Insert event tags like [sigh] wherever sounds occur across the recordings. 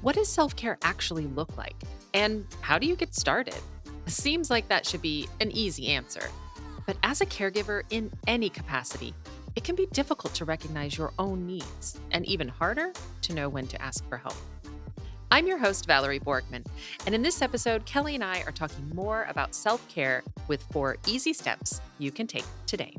What does self care actually look like? And how do you get started? Seems like that should be an easy answer. But as a caregiver in any capacity, it can be difficult to recognize your own needs and even harder to know when to ask for help. I'm your host, Valerie Borgman, and in this episode, Kelly and I are talking more about self care with four easy steps you can take today.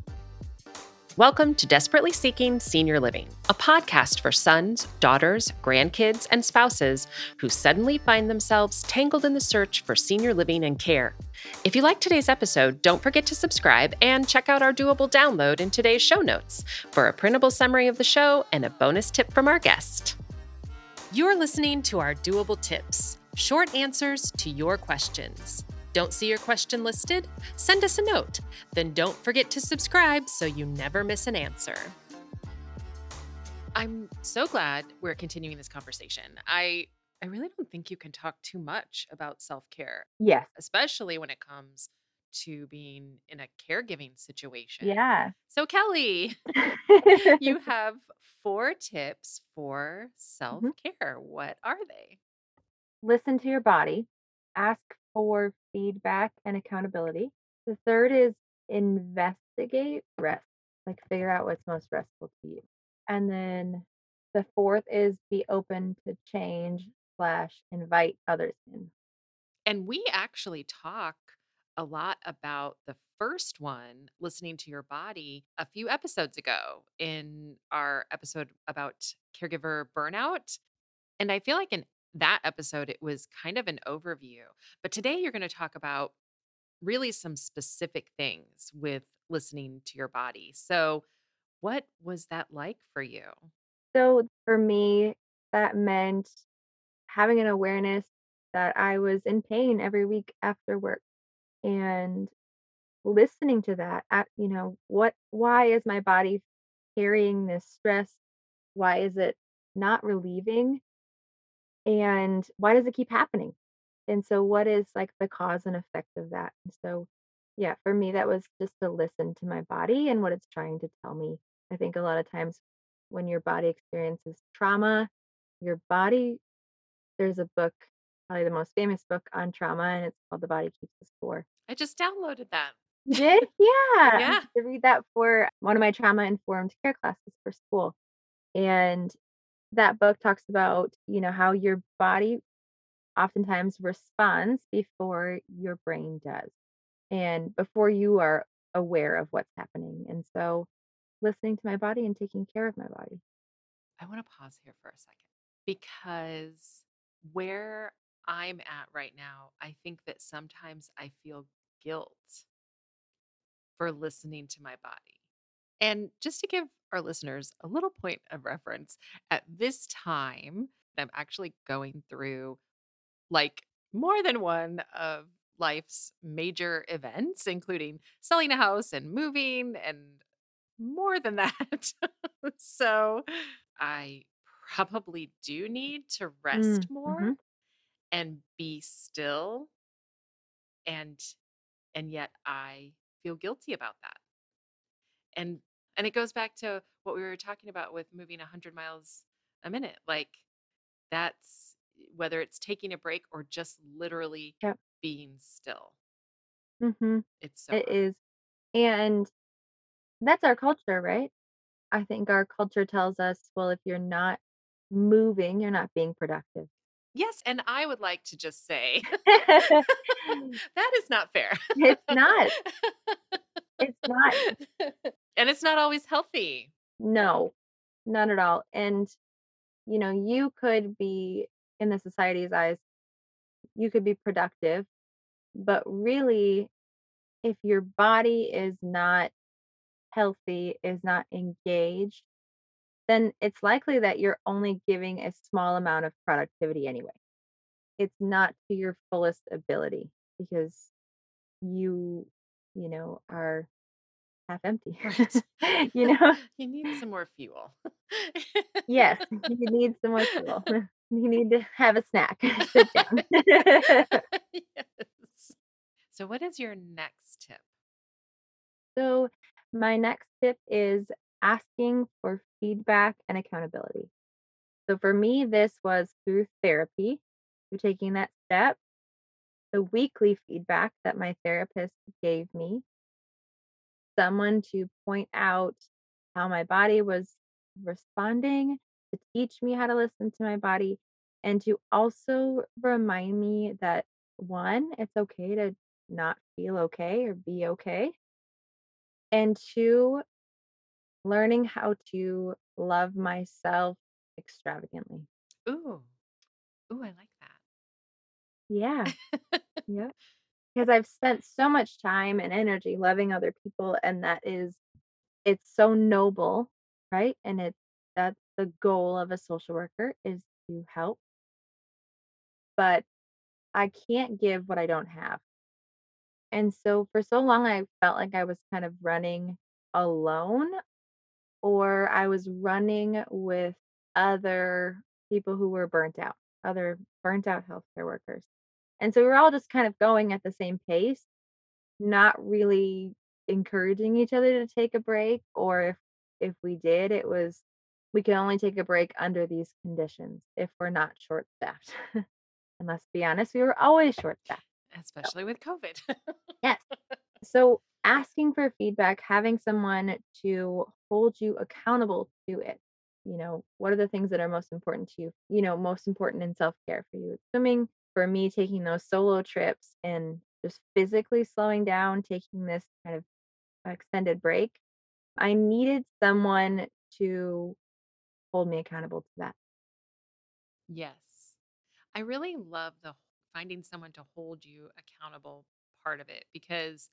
Welcome to Desperately Seeking Senior Living, a podcast for sons, daughters, grandkids, and spouses who suddenly find themselves tangled in the search for senior living and care. If you like today's episode, don't forget to subscribe and check out our doable download in today's show notes for a printable summary of the show and a bonus tip from our guest. You're listening to our doable tips, short answers to your questions. Don't see your question listed? Send us a note. Then don't forget to subscribe so you never miss an answer. I'm so glad we're continuing this conversation. I I really don't think you can talk too much about self-care, Yes. especially when it comes to being in a caregiving situation. Yeah. So Kelly, [laughs] you [laughs] have four tips for Mhm. self-care. What are they? Listen to your body. Ask for feedback and accountability. The third is investigate rest, like figure out what's most restful to you. And then the fourth is be open to change slash invite others in. And we actually talk a lot about the first one, listening to your body, a few episodes ago in our episode about caregiver burnout. And I feel like in that episode, it was kind of an overview. But today, you're going to talk about really some specific things with listening to your body. So, what was that like for you? So for me, that meant having an awareness that I was in pain every week after work and listening to that at you know what why is my body carrying this stress why is it not relieving and why does it keep happening and so what is like the cause and effect of that and so yeah for me that was just to listen to my body and what it's trying to tell me i think a lot of times when your body experiences trauma your body there's a book probably the most famous book on trauma and it's called the body keeps the score I just downloaded that. did? [laughs] Yeah. Yeah. to read that for one of my trauma informed care classes for school. And that book talks about, you know, how your body oftentimes responds before your brain does and before you are aware of what's happening. And so listening to my body and taking care of my body. I want to pause here for a second because where I'm at right now, I think that sometimes I feel guilt for listening to my body. And just to give our listeners a little point of reference, at this time, I'm actually going through like more than one of life's major events, including selling a house and moving and more than [laughs] that. so I probably do need to rest Mm, more mhm. and be still and and yet I feel guilty about that. And and it goes back to what we were talking about with moving 100 miles a minute. Like that's whether it's taking a break or just literally Yep. being still. Mhm. It's so It hard. is. And that's our culture, right? I think our culture tells us, well, if you're not moving, you're not being productive. Yes, and I would like to just say [laughs] [laughs] that is not fair. It's not. [laughs] It's not. And it's not always healthy. No, not at all. And, you know, you could be, in the society's eyes, you could be productive, but really, if your body is not healthy, is not engaged, then it's likely that you're only giving a small amount of productivity anyway. It's not to your fullest ability because you, you know, are half empty. Right. [laughs] you [laughs] know? you need some more fuel. Yes, [laughs] you need some more fuel. You need to have a snack. Sit down. yes. So, what is your next tip? So, my next tip is asking for feedback and accountability. So for me, this was through therapy, through taking that step, the weekly feedback that my therapist gave me, someone to point out how my body was responding, to teach me how to listen to my body, and to also remind me that one, it's okay to not feel okay or be okay. And two, learning how to love myself extravagantly. Ooh. Ooh, I like that. Yeah. [laughs] Yep. Because I've spent so much time and energy loving other people, and that is it's so noble, right? And it's that's the goal of a social worker is to help, but I can't give what I don't have. And so for so long I felt like I was kind of running alone or I was running with other people who were burnt out, other burnt out healthcare workers. And so we were all just kind of going at the same pace Not really encouraging each other to take a break, or if if we did, it was we can only take a break under these conditions if we're not short-staffed. [laughs] And let's be honest, we were always short-staffed. So, Especially with COVID. yes. So, asking for feedback, having someone to hold you accountable to it. You know, what are the things that are most important to you? You know, most important in self-care for you? Swimming, for me, taking those solo trips and just physically slowing down, taking this kind of extended break. I needed someone to hold me accountable to that. Yes. I really love the finding someone to hold you accountable part of it because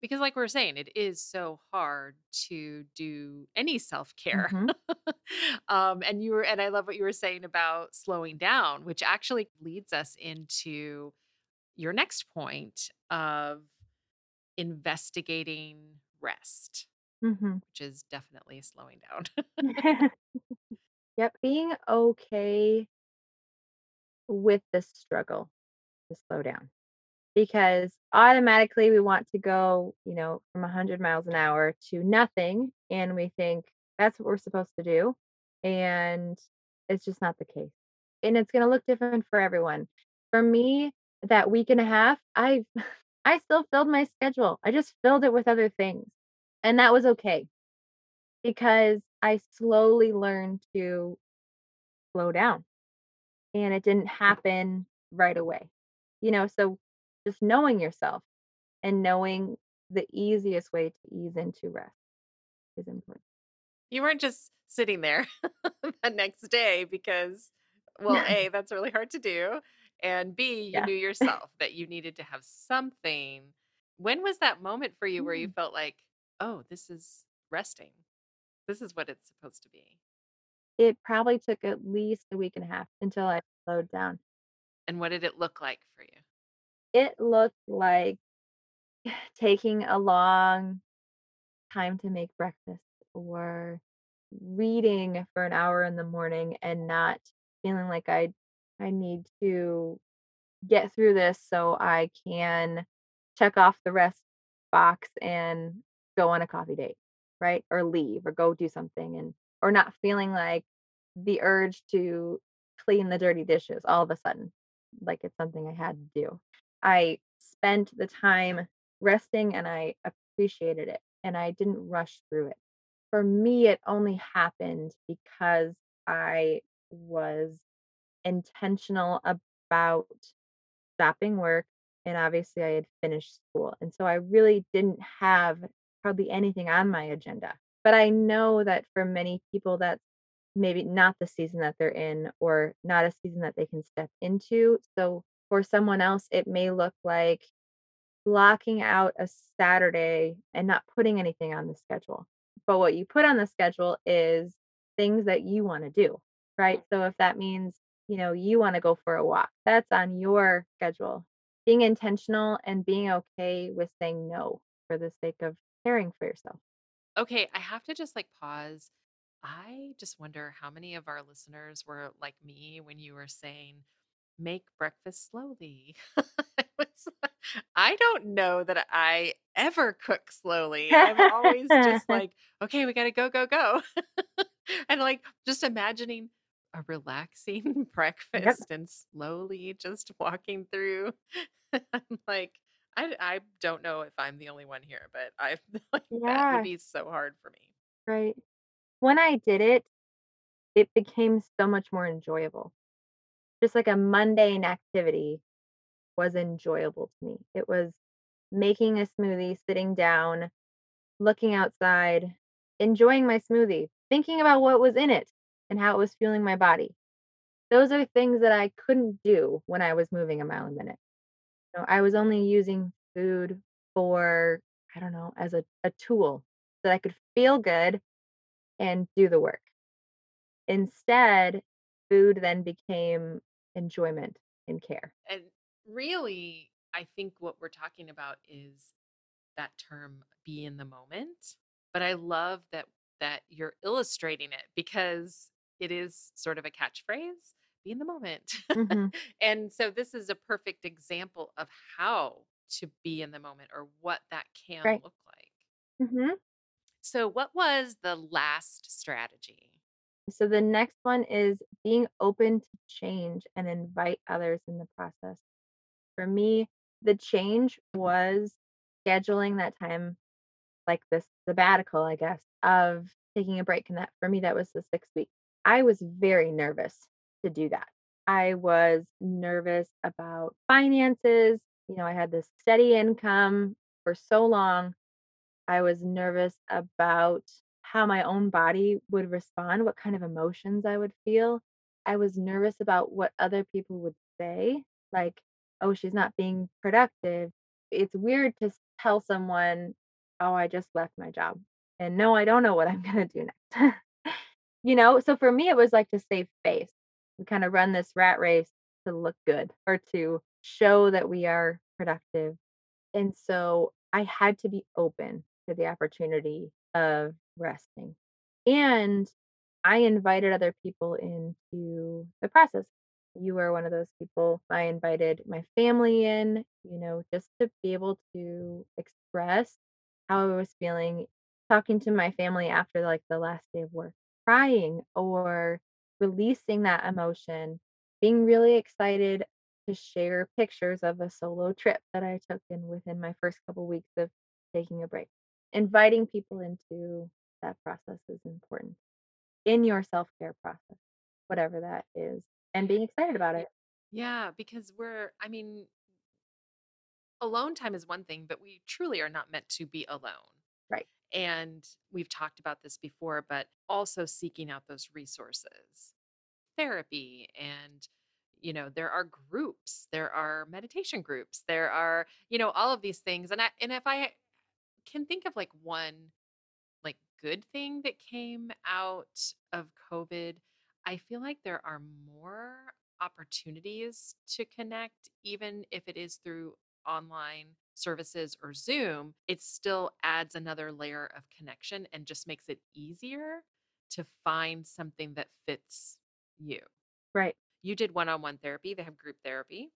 because like we are saying it is so hard to do any self-care. Mhm, [laughs] um and you were and I love what you were saying about slowing down, which actually leads us into your next point of investigating rest, mhm. which is definitely slowing down. [laughs] Yep, being okay with the struggle to slow down. Because automatically we want to go, you know, from 100 miles an hour to nothing. And we think that's what we're supposed to do. And it's just not the case. And it's going to look different for everyone. For me, that week and a half, I [laughs] I still filled my schedule. I just filled it with other things. And that was okay because I slowly learned to slow down and it didn't happen right away. You know, so just knowing yourself and knowing the easiest way to ease into rest is important. You weren't just sitting there [laughs] the next day because, well, A, that's really hard to do. And B, you Yeah. knew [laughs] yourself that you needed to have something. When was that moment for you where you Mm. felt like, oh, this is resting? This is what it's supposed to be. It probably took at least a week and a half until I slowed down. And what did it look like for you? It looked like [sighs] taking a long time to make breakfast or reading for an hour in the morning and not feeling like I I need to get through this so I can check off the rest box and go on a coffee date, right? Or leave or go do something and or not feeling like the urge to clean the dirty dishes all of a sudden, like it's something I had to do. I spent the time resting and I appreciated it and I didn't rush through it. For me, it only happened because I was intentional about stopping work, and obviously I had finished school, and so I really didn't have hardly anything on my agenda. But I know that for many people, that's maybe not the season that they're in or not a season that they can step into. So for someone else, it may look like blocking out a Saturday and not putting anything on the schedule. But what you put on the schedule is things that you want to do, right? So if that means, you know, you want to go for a walk, that's on your schedule. Being intentional and being okay with saying no for the sake of caring for yourself. Okay, I have to just like pause. I just wonder how many of our listeners were like me when you were saying, make breakfast slowly. [laughs] I was I don't know that I ever cook slowly. I'm always just [laughs] like, okay, we got to go, go, go. [laughs] and like just imagining a relaxing Yep. breakfast and slowly just walking through. I'm like, I, I don't know if I'm the only one here, but I feel like that would be so hard for me. right. When I did it, it became so much more enjoyable. Just like a mundane activity was enjoyable to me. It was making a smoothie, sitting down, looking outside, enjoying my smoothie, thinking about what was in it and how it was fueling my body. Those are things that I couldn't do when I was moving a mile a minute. You know, I was only using food for, I don't know, as a, a tool that I could feel good and do the work. Instead, food then became enjoyment and care. And really, I think what we're talking about is that term be in the moment. But I love that that you're illustrating it because it is sort of a catchphrase, be in the moment. [laughs] Mhm. and so this is a perfect example of how to be in the moment or what that can Right. look like. Mhm. So what was the last strategy? So the next one is being open to change and invite others in the process. For me, the change was scheduling that time, like this sabbatical, I guess, of taking a break. And that for me, that was the six weeks. I was very nervous to do that. I was nervous about finances. You know, I had this steady income for so long I was nervous about how my own body would respond, what kind of emotions I would feel. I was nervous about what other people would say, like, "Oh, she's not being productive." It's weird to tell someone, "Oh, I just left my job, and no, I don't know what I'm [laughs] gonna do next." You know? So for me, it was like to save face. We kinda run this rat race to look good or to show that we are productive and so I had to be open to the opportunity of resting. And I invited other people into the process. You were one of those people. I invited my family in, you know, just to be able to express how I was feeling, talking to my family after like the last day of work, crying or releasing that emotion, being really excited to share pictures of a solo trip that I took in within my first couple weeks of taking a break. Inviting people into that process is important in your self-care process, whatever that is, and being excited about it. Yeah, because we're I mean, alone time is one thing, but we truly are not meant to be alone. Right. And we've talked about this before, but also seeking out those resources, therapy, and, you know, there are groups, there are meditation groups, there are, you know, all of these things. And I, and if I can think of like one good thing that came out of COVID, I feel like there are more opportunities to connect, even if it is through online services or Zoom, it still adds another layer of connection and just makes it easier to find something that fits you. Right. You did one on one therapy, they have group therapy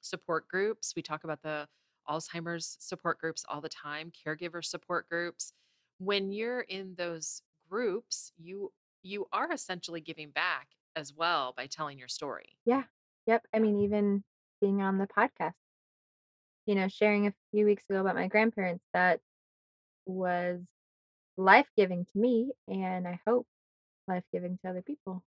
support groups. We talk about the Alzheimer's support groups all the time, caregiver support groups. When you're in those groups, you you are essentially giving back as well by telling your story. Yeah. Yep. I mean, even being on the podcast, you know, sharing a few weeks ago about my grandparents, that was life-giving to me, and I hope life-giving to other people.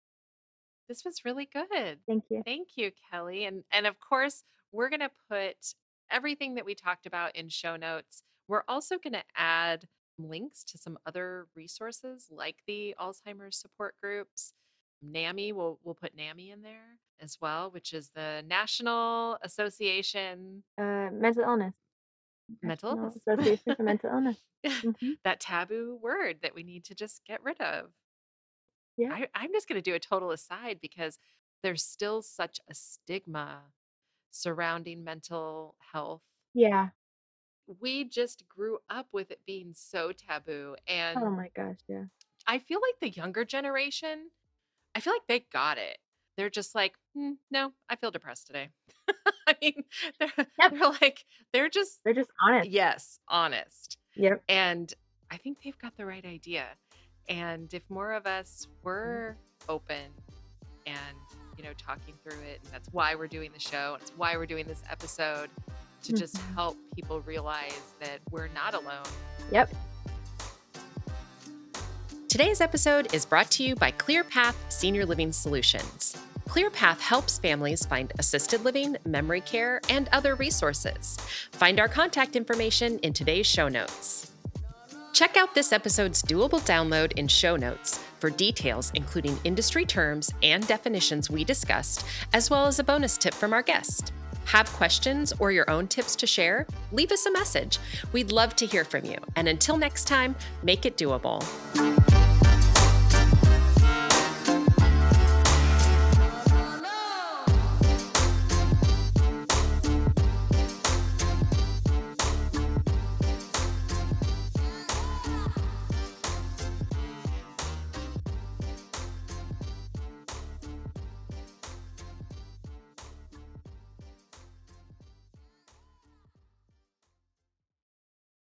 This was really good. Thank you. Thank you, Kelly. And and of course, we're going to put everything that we talked about in show notes. We're also going to add links to some other resources like the Alzheimer's support groups. NAMI, we'll we'll put NAMI in there as well, which is the National Association Uh, mental illness. Mental National Illness. Association for Mental Illness. [laughs] Mhm. that taboo word that we need to just get rid of. Yeah. I, I'm just going to do a total aside because there's still such a stigma surrounding mental health. Yeah. We just grew up with it being so taboo. And oh my gosh, yeah. I feel like the younger generation, I feel like they got it. They're just like, "Hmm, no, I feel depressed today. [laughs] I mean, they're, Yep. they're like, they're just, They're just honest. yes, honest. Yep. And I think they've got the right idea. And if more of us were open and, you know, talking through it. And that's why we're doing the show. It's why we're doing this episode to just Mhm. help people realize that we're not alone. Yep. Today's episode is brought to you by ClearPath Senior Living Solutions. ClearPath helps families find assisted living, memory care, and other resources. Find our contact information in today's show notes. Check out this episode's doable download in show notes for details, including industry terms and definitions we discussed, as well as a bonus tip from our guest. Have questions or your own tips to share? Leave us a message. We'd love to hear from you. And until next time, make it doable.